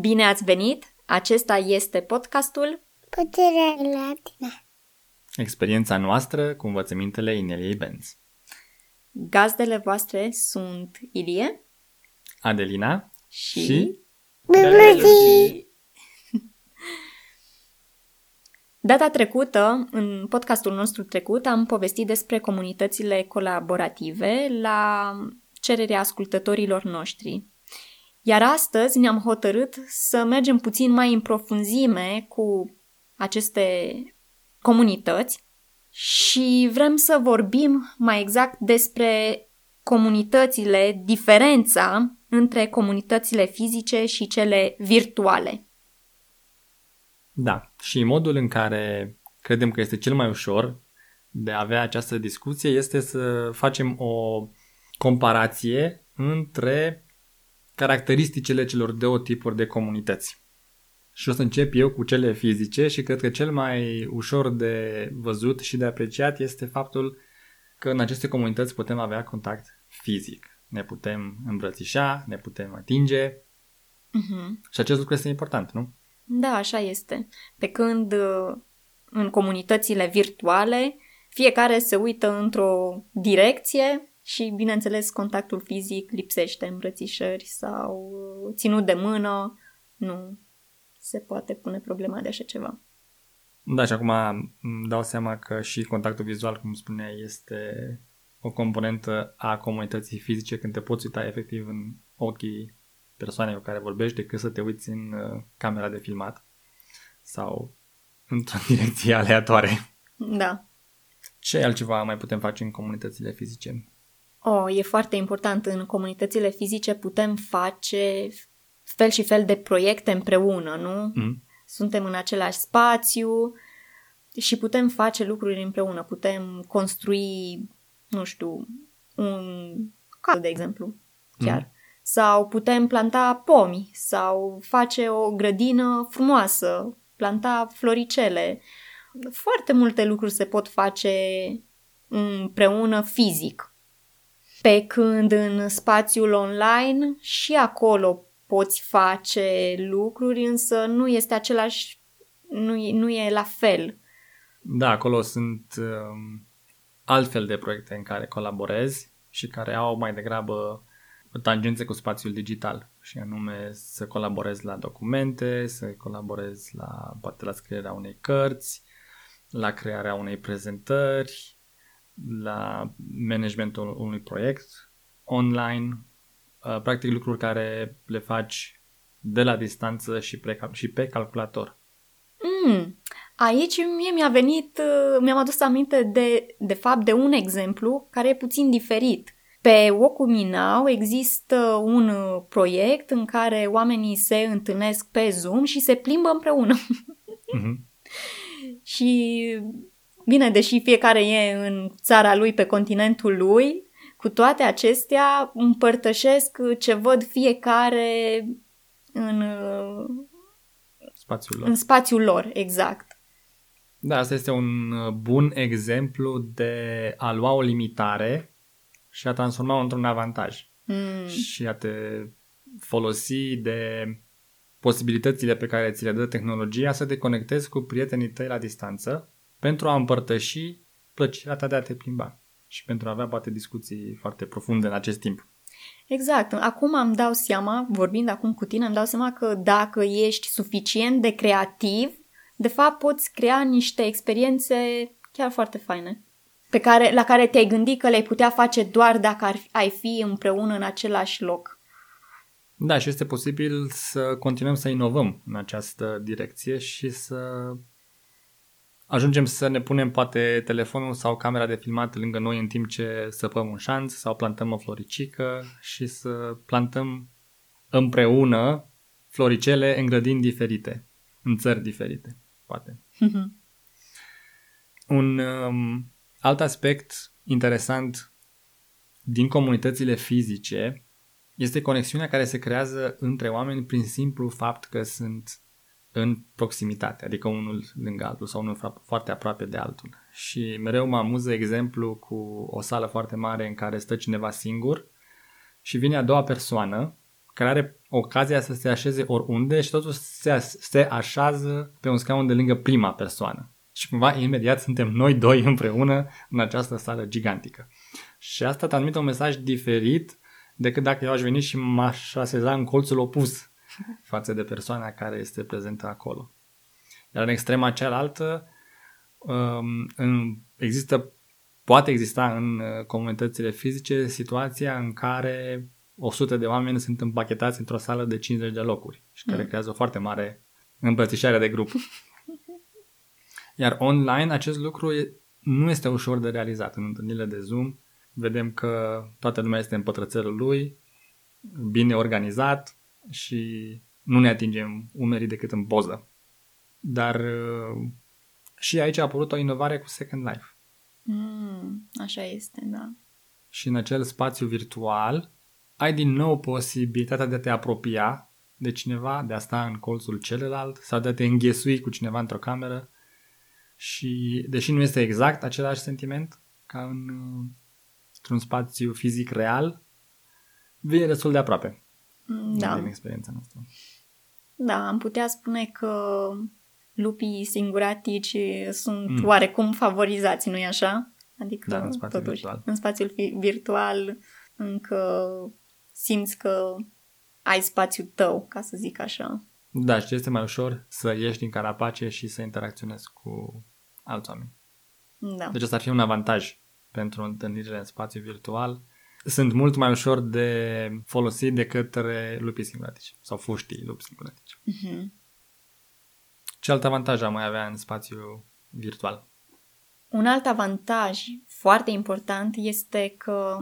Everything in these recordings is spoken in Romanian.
Bine ați venit! Acesta este podcastul Puterea Latina. Experiența noastră cu învățămintele Ineliei Benz. Gazdele voastre sunt Ilie Adelina și... și Bibliotecii. Data trecută, în podcastul nostru trecut, am povestit despre comunitățile colaborative la cererea ascultătorilor noștri. Iar astăzi ne-am hotărât să mergem puțin mai în profunzime cu aceste comunități și vrem să vorbim mai exact despre comunitățile, diferența între comunitățile fizice și cele virtuale. Da, și modul în care credem că este cel mai ușor de a avea această discuție este să facem o comparație între caracteristicile celor două tipuri de comunități. Și o să încep eu cu cele fizice și cred că cel mai ușor de văzut și de apreciat este faptul că în aceste comunități putem avea contact fizic. Ne putem îmbrățișa, ne putem atinge Uh-huh. și acest lucru este important, nu? Da, așa este. Pe când uh, în comunitățile virtuale fiecare se uită într-o direcție și, bineînțeles, contactul fizic lipsește, îmbrățișări sau uh, ținut de mână. Nu se poate pune problema de așa ceva. Da, și acum îmi dau seama că și contactul vizual, cum spuneai, este o componentă a comunității fizice când te poți uita efectiv în ochii persoanei cu care vorbești decât să te uiți în uh, camera de filmat sau într-o direcție aleatoare. Da. Ce altceva mai putem face în comunitățile fizice? Oh, e foarte important. În comunitățile fizice putem face fel și fel de proiecte împreună, nu? Mm? Suntem în același spațiu și putem face lucruri împreună. Putem construi, nu știu, un cadru, de exemplu, chiar. Mhm. Sau putem planta pomi sau face o grădină frumoasă, planta floricele. Foarte multe lucruri se pot face împreună fizic. Pe când în spațiul online și acolo poți face lucruri, însă nu este același, nu e, nu e la fel. Da, acolo sunt um, altfel de proiecte în care colaborezi și care au mai degrabă tangențe cu spațiul digital și anume să colaborezi la documente, să colaborezi la, poate la scrierea unei cărți, la crearea unei prezentări, la managementul unui proiect online, uh, practic lucruri care le faci de la distanță și, pre, și pe calculator. Mm. Aici mie mi-a venit, uh, mi-am adus aminte de, de fapt de un exemplu care e puțin diferit. Pe Wokuminau există un uh, proiect în care oamenii se întâlnesc pe Zoom și se plimbă împreună. Mhm. Și bine, deși fiecare e în țara lui, pe continentul lui, cu toate acestea împărtășesc ce văd fiecare în, Spațiul lor. în spațiul lor, exact. Da, asta este un uh, bun exemplu de a lua o limitare și a transforma-o într-un avantaj. Mm. și a te folosi de posibilitățile pe care ți le dă tehnologia să te conectezi cu prietenii tăi la distanță pentru a împărtăși plăcerea ta de a te plimba și pentru a avea poate discuții foarte profunde în acest timp. Exact. Acum îmi dau seama, vorbind acum cu tine, îmi dau seama că dacă ești suficient de creativ, de fapt poți crea niște experiențe chiar foarte faine. Pe care, la care te-ai gândit că le-ai putea face doar dacă ar, fi- ai fi împreună în același loc. Da, și este posibil să continuăm să inovăm în această direcție și să ajungem să ne punem poate telefonul sau camera de filmat lângă noi în timp ce săpăm un șanț sau plantăm o floricică și să plantăm împreună floricele în grădini diferite, în țări diferite, poate. Un um, alt aspect interesant din comunitățile fizice este conexiunea care se creează între oameni prin simplu fapt că sunt în proximitate, adică unul lângă altul sau unul fra- foarte aproape de altul. Și mereu mă amuză exemplu cu o sală foarte mare în care stă cineva singur și vine a doua persoană care are ocazia să se așeze oriunde și totul se, se așează pe un scaun de lângă prima persoană. Și cumva imediat suntem noi doi împreună în această sală gigantică. Și asta transmite un mesaj diferit decât dacă eu aș veni și m-aș așeza în colțul opus față de persoana care este prezentă acolo. Iar în extrema cealaltă um, există, poate exista în uh, comunitățile fizice situația în care 100 de oameni sunt împachetați într-o sală de 50 de locuri și care mm. creează o foarte mare îmbrățișare de grup. Iar online acest lucru e, nu este ușor de realizat. În întâlnirile de Zoom vedem că toată lumea este în pătrățelul lui, bine organizat și nu ne atingem umerii decât în poză. Dar uh, și aici a apărut o inovare cu Second Life. Mm, așa este, da. Și în acel spațiu virtual ai din nou posibilitatea de a te apropia de cineva, de a sta în colțul celălalt sau de a te înghesui cu cineva într-o cameră și deși nu este exact același sentiment ca în, într-un spațiu fizic real, vine destul de aproape da. din experiența noastră. Da, am putea spune că lupii singuratici sunt mm. oarecum favorizați, nu-i așa? Adică, da, în spațiul totuși, virtual. în spațiul virtual încă simți că ai spațiul tău, ca să zic așa. Da, și este mai ușor să ieși din carapace și să interacționezi cu alți oameni. Da. Deci asta ar fi un avantaj pentru întâlnirile în spațiu virtual. Sunt mult mai ușor de folosit de către lupii singuratici sau fuștii lupi singuratici. Uh-huh. Ce alt avantaj am mai avea în spațiu virtual? Un alt avantaj foarte important este că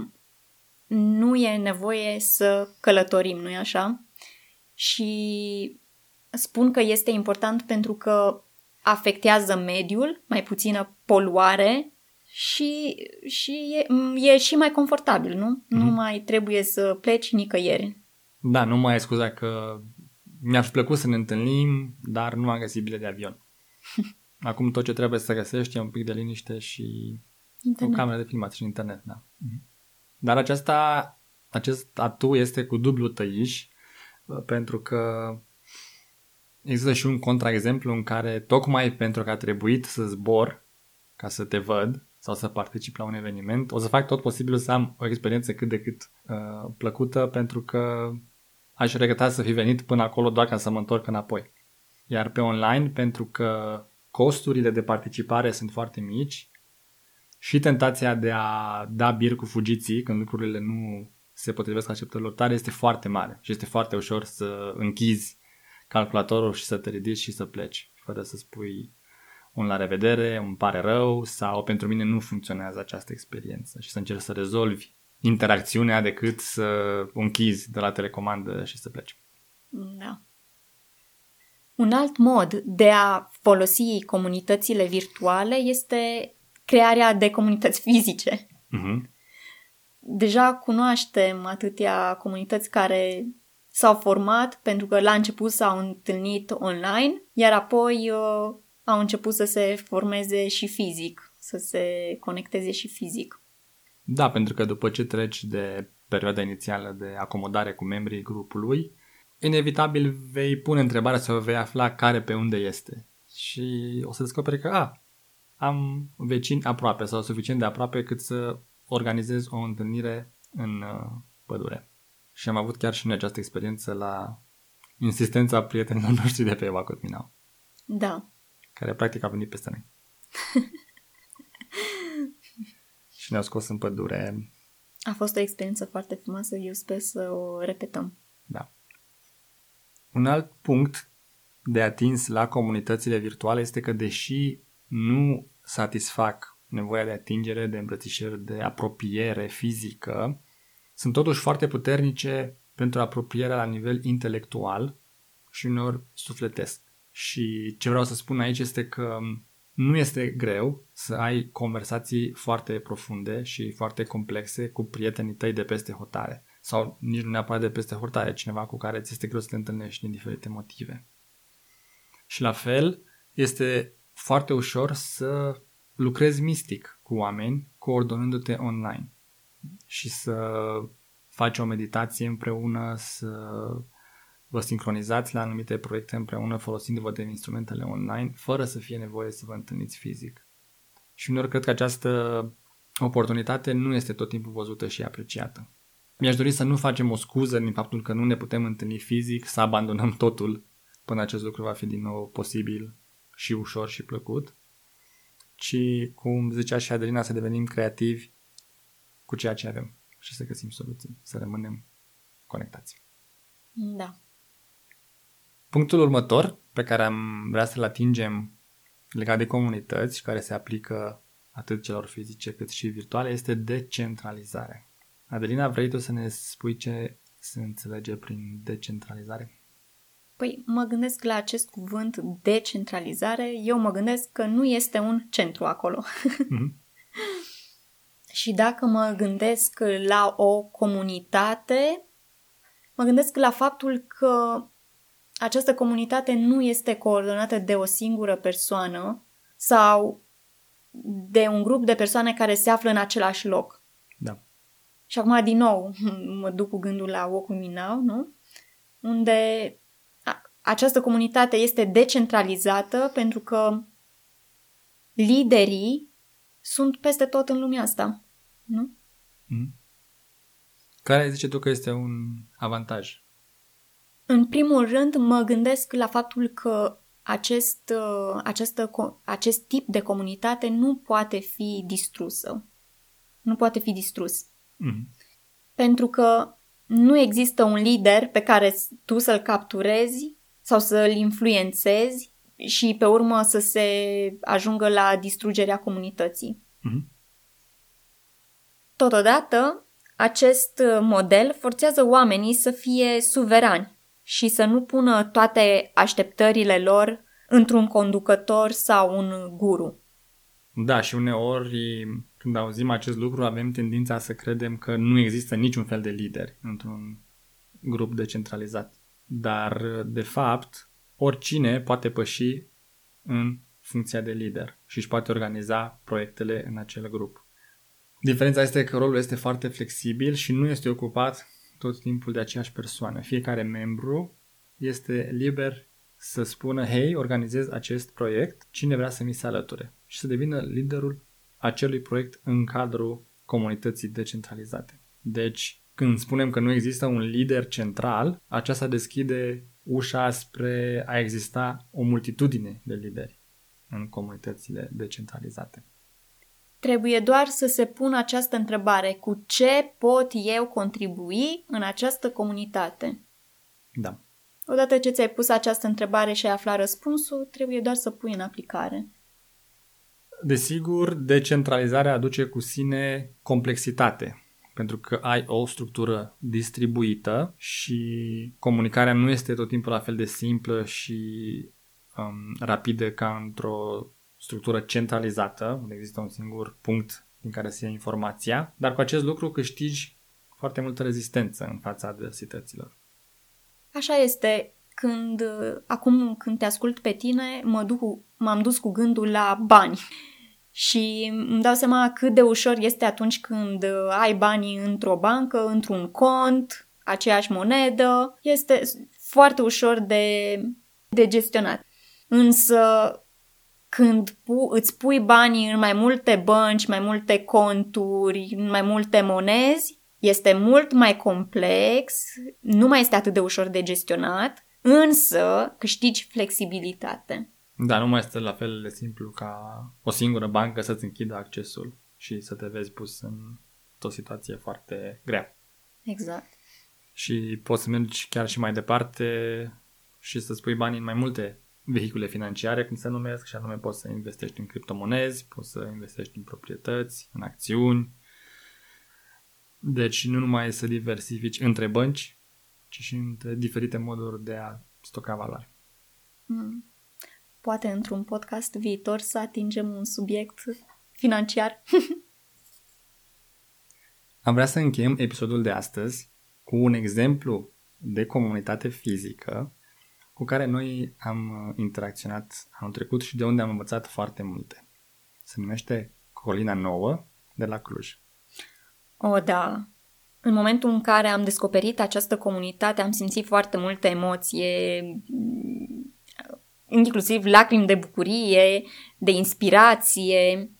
nu e nevoie să călătorim, nu-i așa? Și spun că este important pentru că afectează mediul, mai puțină poluare și, și e, e și mai confortabil, nu? Mm-hmm. Nu mai trebuie să pleci nicăieri. Da, nu mai ai scuza că mi-ar fi plăcut să ne întâlnim, dar nu am găsit bilet de avion. Acum tot ce trebuie să găsești e un pic de liniște și internet. o cameră de filmat și internet, da. Mm-hmm. Dar aceasta, acest atu este cu dublu tăiș, pentru că există și un contraexemplu în care tocmai pentru că a trebuit să zbor ca să te văd sau să particip la un eveniment, o să fac tot posibilul să am o experiență cât de cât uh, plăcută pentru că aș regreta să fi venit până acolo doar ca să mă întorc înapoi. Iar pe online, pentru că costurile de participare sunt foarte mici, și tentația de a da bir cu fugiții când lucrurile nu se potrivesc așteptărilor tale este foarte mare și este foarte ușor să închizi calculatorul și să te ridici și să pleci fără să spui un la revedere, un pare rău sau pentru mine nu funcționează această experiență și să încerci să rezolvi interacțiunea decât să închizi de la telecomandă și să pleci. Da. Un alt mod de a folosi comunitățile virtuale este crearea de comunități fizice. Uh-huh. Deja cunoaștem atâtea comunități care s-au format pentru că la început s-au întâlnit online, iar apoi uh, au început să se formeze și fizic, să se conecteze și fizic. Da, pentru că după ce treci de perioada inițială de acomodare cu membrii grupului, inevitabil vei pune întrebarea sau vei afla care pe unde este. Și o să descoperi că, a, am vecini aproape sau suficient de aproape cât să organizez o întâlnire în uh, pădure. Și am avut chiar și noi această experiență la insistența prietenilor noștri de pe Eva Cotminau. Da. Care practic a venit peste noi. și ne-au scos în pădure. A fost o experiență foarte frumoasă, eu sper să o repetăm. Da. Un alt punct de atins la comunitățile virtuale este că deși nu satisfac nevoia de atingere, de îmbrățișări, de apropiere fizică, sunt totuși foarte puternice pentru apropierea la nivel intelectual și uneori sufletesc. Și ce vreau să spun aici este că nu este greu să ai conversații foarte profunde și foarte complexe cu prietenii tăi de peste hotare. Sau nici nu neapărat de peste hotare, cineva cu care ți este greu să te întâlnești din diferite motive. Și la fel, este foarte ușor să lucrezi mistic cu oameni, coordonându-te online și să face o meditație împreună, să vă sincronizați la anumite proiecte împreună folosindu-vă de instrumentele online, fără să fie nevoie să vă întâlniți fizic. Și uneori cred că această oportunitate nu este tot timpul văzută și apreciată. Mi-aș dori să nu facem o scuză din faptul că nu ne putem întâlni fizic, să abandonăm totul până acest lucru va fi din nou posibil și ușor și plăcut, ci, cum zicea și Adelina, să devenim creativi cu ceea ce avem și să găsim soluții, să rămânem conectați. Da. Punctul următor pe care am vrea să-l atingem legat de comunități și care se aplică atât celor fizice cât și virtuale este decentralizarea. Adelina, vrei tu să ne spui ce se înțelege prin decentralizare? Păi mă gândesc la acest cuvânt decentralizare, eu mă gândesc că nu este un centru acolo. Mm-hmm. și dacă mă gândesc la o comunitate, mă gândesc la faptul că această comunitate nu este coordonată de o singură persoană sau de un grup de persoane care se află în același loc. Da. Și acum, din nou, mă duc cu gândul la Walk With Me Now, nu? Unde această comunitate este decentralizată pentru că liderii sunt peste tot în lumea asta, nu? Mm. Care zice tu că este un avantaj? În primul rând, mă gândesc la faptul că acest, uh, această, acest tip de comunitate nu poate fi distrusă. Nu poate fi distrus. Mm. Pentru că nu există un lider pe care tu să-l capturezi sau să-l influențezi și pe urmă să se ajungă la distrugerea comunității. Mm-hmm. Totodată, acest model forțează oamenii să fie suverani și să nu pună toate așteptările lor într-un conducător sau un guru. Da, și uneori când auzim acest lucru avem tendința să credem că nu există niciun fel de lider într-un grup decentralizat. Dar, de fapt, oricine poate păși în funcția de lider și își poate organiza proiectele în acel grup. Diferența este că rolul este foarte flexibil și nu este ocupat tot timpul de aceeași persoană. Fiecare membru este liber să spună, hei, organizez acest proiect, cine vrea să mi se alăture și să devină liderul acelui proiect în cadrul comunității decentralizate. Deci, când spunem că nu există un lider central, aceasta deschide ușa spre a exista o multitudine de lideri în comunitățile decentralizate. Trebuie doar să se pună această întrebare, cu ce pot eu contribui în această comunitate? Da. Odată ce ți-ai pus această întrebare și ai aflat răspunsul, trebuie doar să pui în aplicare. Desigur, decentralizarea aduce cu sine complexitate, pentru că ai o structură distribuită și comunicarea nu este tot timpul la fel de simplă și um, rapidă ca într-o structură centralizată, unde există un singur punct din care se ia informația, dar cu acest lucru câștigi foarte multă rezistență în fața adversităților. Așa este. Când, acum când te ascult pe tine, mă duc, m-am dus cu gândul la bani. Și îmi dau seama cât de ușor este atunci când ai banii într-o bancă, într-un cont, aceeași monedă. Este foarte ușor de, de gestionat. Însă când pu- îți pui banii în mai multe bănci, mai multe conturi, în mai multe monezi, este mult mai complex, nu mai este atât de ușor de gestionat, însă câștigi flexibilitate. Da, nu mai este la fel de simplu ca o singură bancă să-ți închidă accesul și să te vezi pus în o situație foarte grea. Exact. Și poți să mergi chiar și mai departe și să-ți pui banii în mai multe vehicule financiare, cum se numesc, și anume poți să investești în criptomonezi, poți să investești în proprietăți, în acțiuni. Deci nu numai să diversifici între bănci, ci și între diferite moduri de a stoca valoare. Mm poate într-un podcast viitor să atingem un subiect financiar. Am vrea să încheiem episodul de astăzi cu un exemplu de comunitate fizică cu care noi am interacționat anul trecut și de unde am învățat foarte multe. Se numește Colina Nouă de la Cluj. O, da. în momentul în care am descoperit această comunitate, am simțit foarte multă emoție, inclusiv lacrimi de bucurie, de inspirație,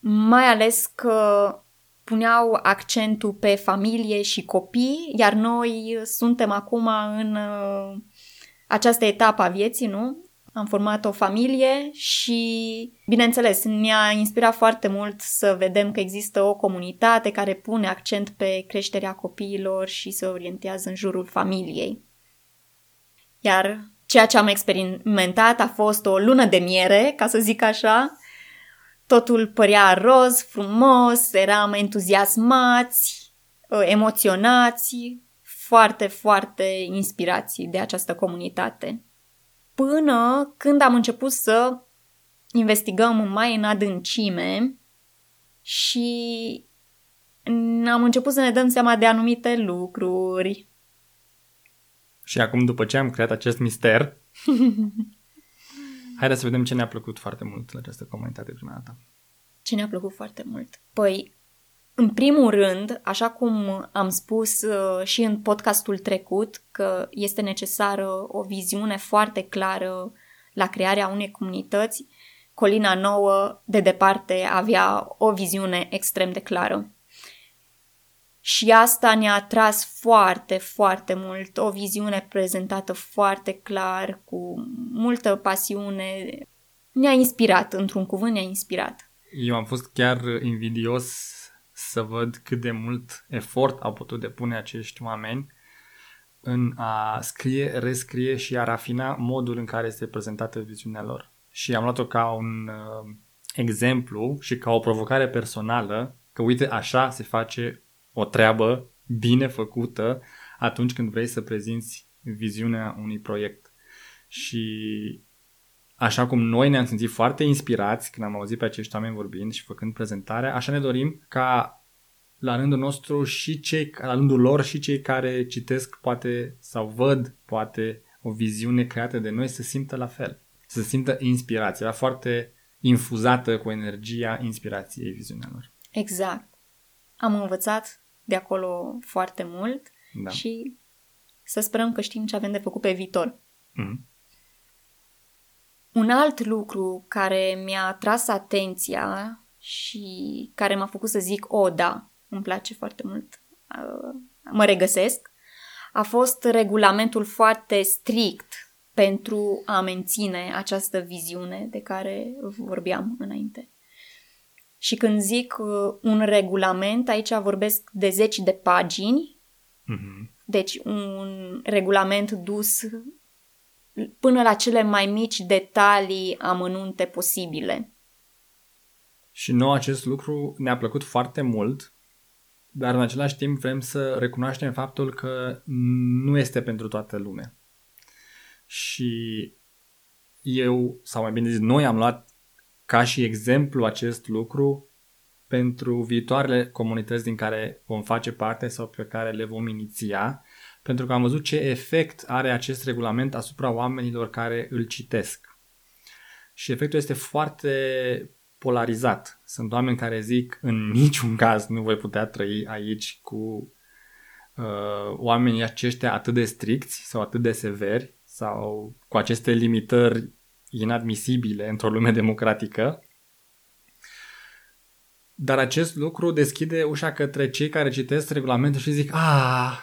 mai ales că puneau accentul pe familie și copii, iar noi suntem acum în uh, această etapă a vieții, nu? Am format o familie și, bineînțeles, ne-a inspirat foarte mult să vedem că există o comunitate care pune accent pe creșterea copiilor și se orientează în jurul familiei. Iar ceea ce am experimentat a fost o lună de miere, ca să zic așa. Totul părea roz, frumos, eram entuziasmați, emoționați, foarte, foarte inspirați de această comunitate până când am început să investigăm mai în adâncime și am început să ne dăm seama de anumite lucruri. Și acum, după ce am creat acest mister, haideți să vedem ce ne-a plăcut foarte mult la această comunitate prima dată. Ce ne-a plăcut foarte mult? Păi, în primul rând, așa cum am spus uh, și în podcastul trecut, că este necesară o viziune foarte clară la crearea unei comunități, Colina Nouă, de departe, avea o viziune extrem de clară. Și asta ne-a atras foarte, foarte mult, o viziune prezentată foarte clar, cu multă pasiune. Ne-a inspirat, într-un cuvânt ne-a inspirat. Eu am fost chiar invidios să văd cât de mult efort au putut depune acești oameni în a scrie, rescrie și a rafina modul în care este prezentată viziunea lor. Și am luat-o ca un uh, exemplu și ca o provocare personală că uite așa se face o treabă bine făcută atunci când vrei să prezinți viziunea unui proiect. Și așa cum noi ne-am simțit foarte inspirați când am auzit pe acești oameni vorbind și făcând prezentarea, așa ne dorim ca la rândul nostru și cei, la rândul lor și cei care citesc poate sau văd poate o viziune creată de noi să simtă la fel, să simtă inspirație. Era foarte infuzată cu energia inspirației viziunea lor. Exact. Am învățat de acolo foarte mult da. și să sperăm că știm ce avem de făcut pe viitor. Mm-hmm. Un alt lucru care mi-a atras atenția și care m-a făcut să zic, o, da, îmi place foarte mult, mă regăsesc, a fost regulamentul foarte strict pentru a menține această viziune de care vorbeam înainte. Și când zic uh, un regulament, aici vorbesc de zeci de pagini, mm-hmm. deci un regulament dus până la cele mai mici detalii amănunte posibile. Și nou acest lucru ne-a plăcut foarte mult dar în același timp vrem să recunoaștem faptul că nu este pentru toată lumea. Și eu, sau mai bine zis, noi am luat ca și exemplu acest lucru pentru viitoarele comunități din care vom face parte sau pe care le vom iniția, pentru că am văzut ce efect are acest regulament asupra oamenilor care îl citesc. Și efectul este foarte polarizat. Sunt oameni care zic în niciun caz nu voi putea trăi aici cu uh, oamenii aceștia atât de stricți sau atât de severi sau cu aceste limitări inadmisibile într-o lume democratică. Dar acest lucru deschide ușa către cei care citesc regulamentul și zic, ah,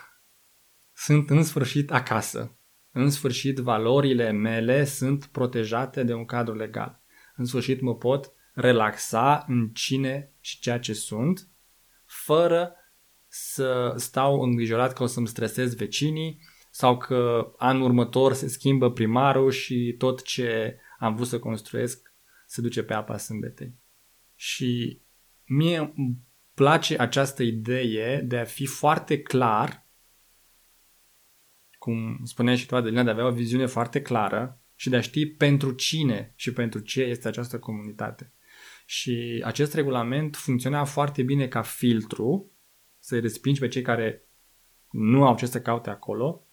sunt în sfârșit acasă. În sfârșit, valorile mele sunt protejate de un cadru legal. În sfârșit, mă pot relaxa în cine și ceea ce sunt, fără să stau îngrijorat că o să-mi stresez vecinii sau că anul următor se schimbă primarul și tot ce am vrut să construiesc se duce pe apa sâmbetei. Și mie îmi place această idee de a fi foarte clar, cum spuneai și tu, Adelina, de a avea o viziune foarte clară și de a ști pentru cine și pentru ce este această comunitate. Și acest regulament funcționa foarte bine ca filtru, să-i respingi pe cei care nu au ce să caute acolo,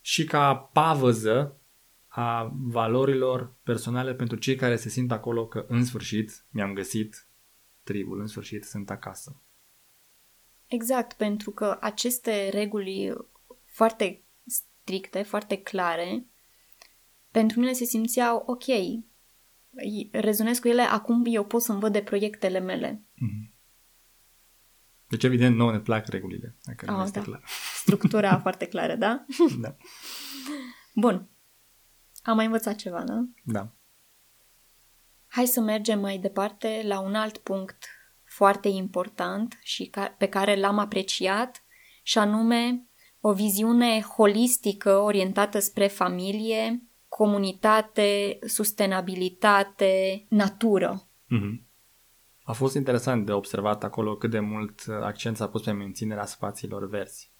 și ca pavăză a valorilor personale pentru cei care se simt acolo că în sfârșit mi-am găsit tribul, în sfârșit sunt acasă. Exact, pentru că aceste reguli foarte stricte, foarte clare, pentru mine se simțeau ok. Rezonez cu ele, acum eu pot să-mi văd de proiectele mele. Mm-hmm. Deci, evident, nouă ne plac regulile, dacă oh, nu este da. clar. Structura foarte clară, da? da. Bun. Am mai învățat ceva, da? Da. Hai să mergem mai departe la un alt punct foarte important și ca, pe care l-am apreciat, și anume o viziune holistică orientată spre familie, comunitate, sustenabilitate, natură. Mm-hmm. A fost interesant de observat acolo cât de mult accent s-a pus pe menținerea spațiilor verzi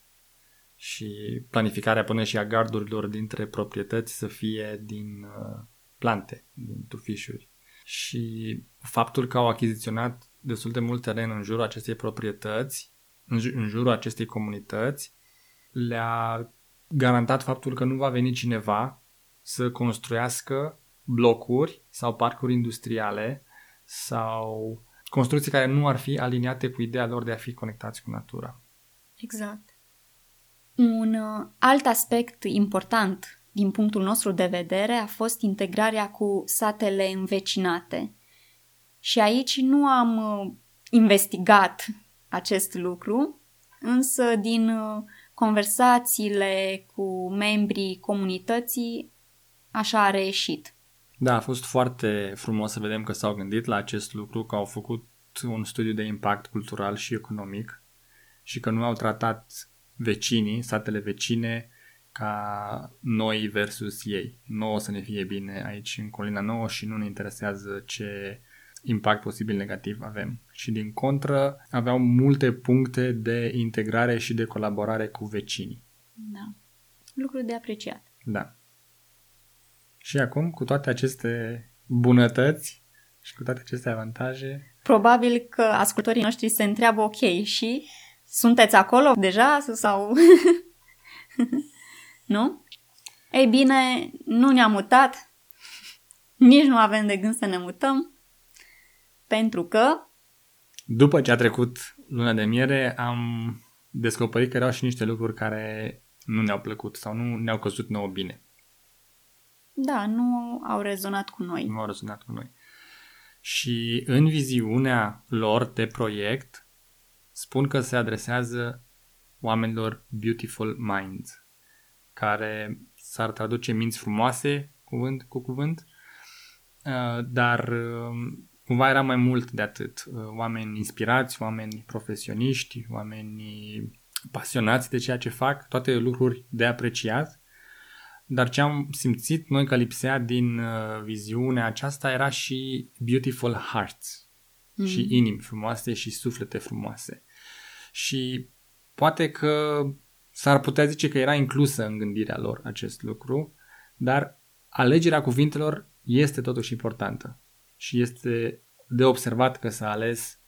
și planificarea până și a gardurilor dintre proprietăți să fie din uh, plante, din tufișuri. Și faptul că au achiziționat destul de mult teren în jurul acestei proprietăți, în, j- în jurul acestei comunități, le-a garantat faptul că nu va veni cineva să construiască blocuri sau parcuri industriale sau construcții care nu ar fi aliniate cu ideea lor de a fi conectați cu natura. Exact. Un uh, alt aspect important din punctul nostru de vedere a fost integrarea cu satele învecinate. Și aici nu am uh, investigat acest lucru, însă din uh, conversațiile cu membrii comunității așa a reieșit. Da, a fost foarte frumos să vedem că s-au gândit la acest lucru, că au făcut un studiu de impact cultural și economic și că nu au tratat vecinii, satele vecine, ca noi versus ei. Nu o să ne fie bine aici în Colina Nouă și nu ne interesează ce impact posibil negativ avem. Și din contră, aveau multe puncte de integrare și de colaborare cu vecinii. Da. Lucru de apreciat. Da. Și acum, cu toate aceste bunătăți și cu toate aceste avantaje... Probabil că ascultorii noștri se întreabă, ok, și sunteți acolo deja sau... nu? Ei bine, nu ne-am mutat, nici nu avem de gând să ne mutăm, pentru că... După ce a trecut luna de miere, am descoperit că erau și niște lucruri care nu ne-au plăcut sau nu ne-au căzut nouă bine. Da, nu au rezonat cu noi. Nu au rezonat cu noi. Și în viziunea lor de proiect, spun că se adresează oamenilor beautiful minds, care s-ar traduce minți frumoase, cuvânt cu cuvânt, uh, dar uh, cumva era mai mult de atât. Uh, oameni inspirați, oameni profesioniști, oameni pasionați de ceea ce fac, toate lucruri de apreciat, dar ce am simțit noi că lipsea din viziunea aceasta era și beautiful hearts mm. și inimi frumoase și suflete frumoase. Și poate că s-ar putea zice că era inclusă în gândirea lor acest lucru, dar alegerea cuvintelor este totuși importantă și este de observat că s-a ales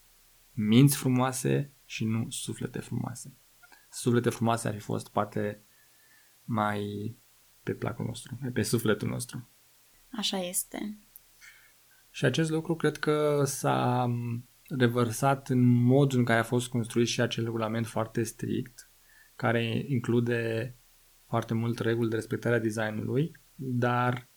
minți frumoase și nu suflete frumoase. Suflete frumoase ar fi fost poate mai pe placul nostru, pe sufletul nostru. Așa este. Și acest lucru cred că s-a revărsat în modul în care a fost construit și acel regulament foarte strict, care include foarte mult reguli de respectare a designului, dar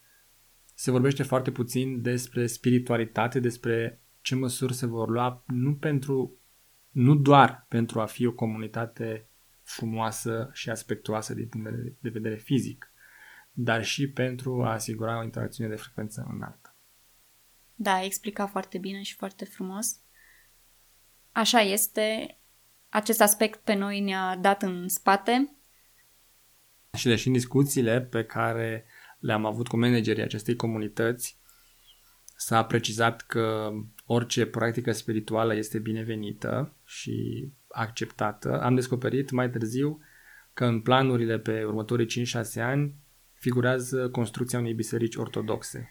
se vorbește foarte puțin despre spiritualitate, despre ce măsuri se vor lua, nu pentru nu doar pentru a fi o comunitate frumoasă și aspectuoasă din punct de vedere fizic, dar și pentru a asigura o interacțiune de frecvență înaltă. Da, explica foarte bine și foarte frumos. Așa este. Acest aspect pe noi ne-a dat în spate. Și deși în discuțiile pe care le-am avut cu managerii acestei comunități, s-a precizat că orice practică spirituală este binevenită și acceptată, am descoperit mai târziu că în planurile pe următorii 5-6 ani figurează construcția unei biserici ortodoxe.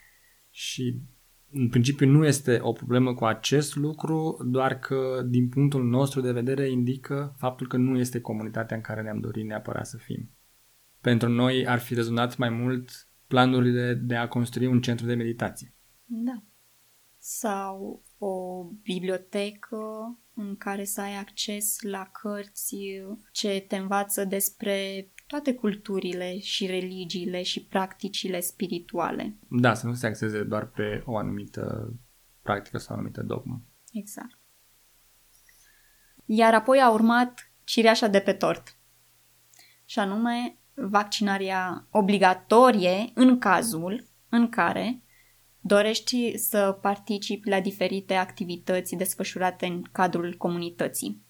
Și în principiu nu este o problemă cu acest lucru, doar că din punctul nostru de vedere indică faptul că nu este comunitatea în care ne-am dorit neapărat să fim. Pentru noi ar fi rezonat mai mult planurile de a construi un centru de meditație. Da. Sau o bibliotecă în care să ai acces la cărți ce te învață despre toate culturile și religiile și practicile spirituale. Da, să nu se axeze doar pe o anumită practică sau o anumită dogmă. Exact. Iar apoi a urmat cireașa de pe tort. Și anume vaccinarea obligatorie în cazul în care dorești să participi la diferite activități desfășurate în cadrul comunității.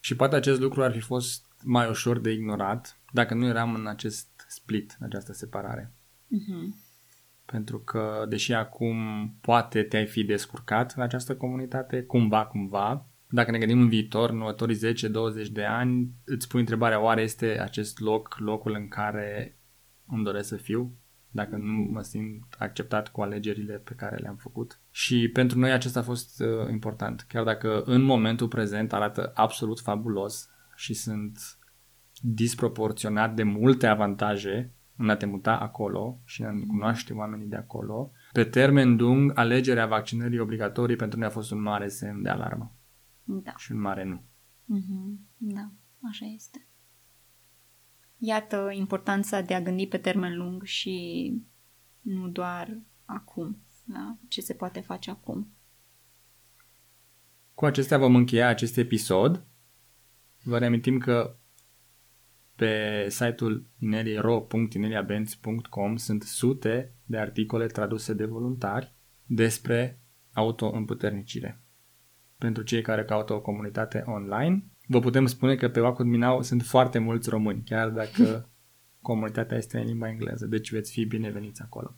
Și poate acest lucru ar fi fost mai ușor de ignorat dacă nu eram în acest split, în această separare. Uh-huh. Pentru că, deși acum poate te-ai fi descurcat în această comunitate, cumva, cumva, dacă ne gândim în viitor, în următorii 10-20 de ani, îți pui întrebarea, oare este acest loc locul în care îmi doresc să fiu? Dacă nu mă simt acceptat cu alegerile pe care le-am făcut. Și pentru noi acesta a fost uh, important. Chiar dacă în momentul prezent arată absolut fabulos și sunt disproporționat de multe avantaje în a te muta acolo și în a cunoaște oamenii de acolo, pe termen lung, alegerea vaccinării obligatorii pentru noi a fost un mare semn de alarmă. Da. Și un mare nu. Mm-hmm. Da, așa este. Iată importanța de a gândi pe termen lung și nu doar acum, la ce se poate face acum. Cu acestea vom încheia acest episod. Vă reamintim că pe site-ul ineliero.ineliabenz.com sunt sute de articole traduse de voluntari despre autoîmputernicire. Pentru cei care caută o comunitate online, vă putem spune că pe Wacud Minau sunt foarte mulți români, chiar dacă comunitatea este în limba engleză, deci veți fi bineveniți acolo.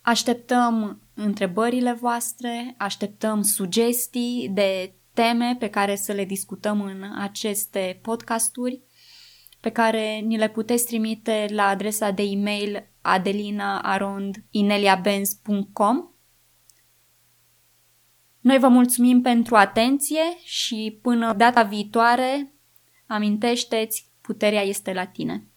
Așteptăm întrebările voastre, așteptăm sugestii de teme pe care să le discutăm în aceste podcasturi, pe care ni le puteți trimite la adresa de e-mail adelinaarondineliabenz.com Noi vă mulțumim pentru atenție și până data viitoare, amintește-ți, puterea este la tine.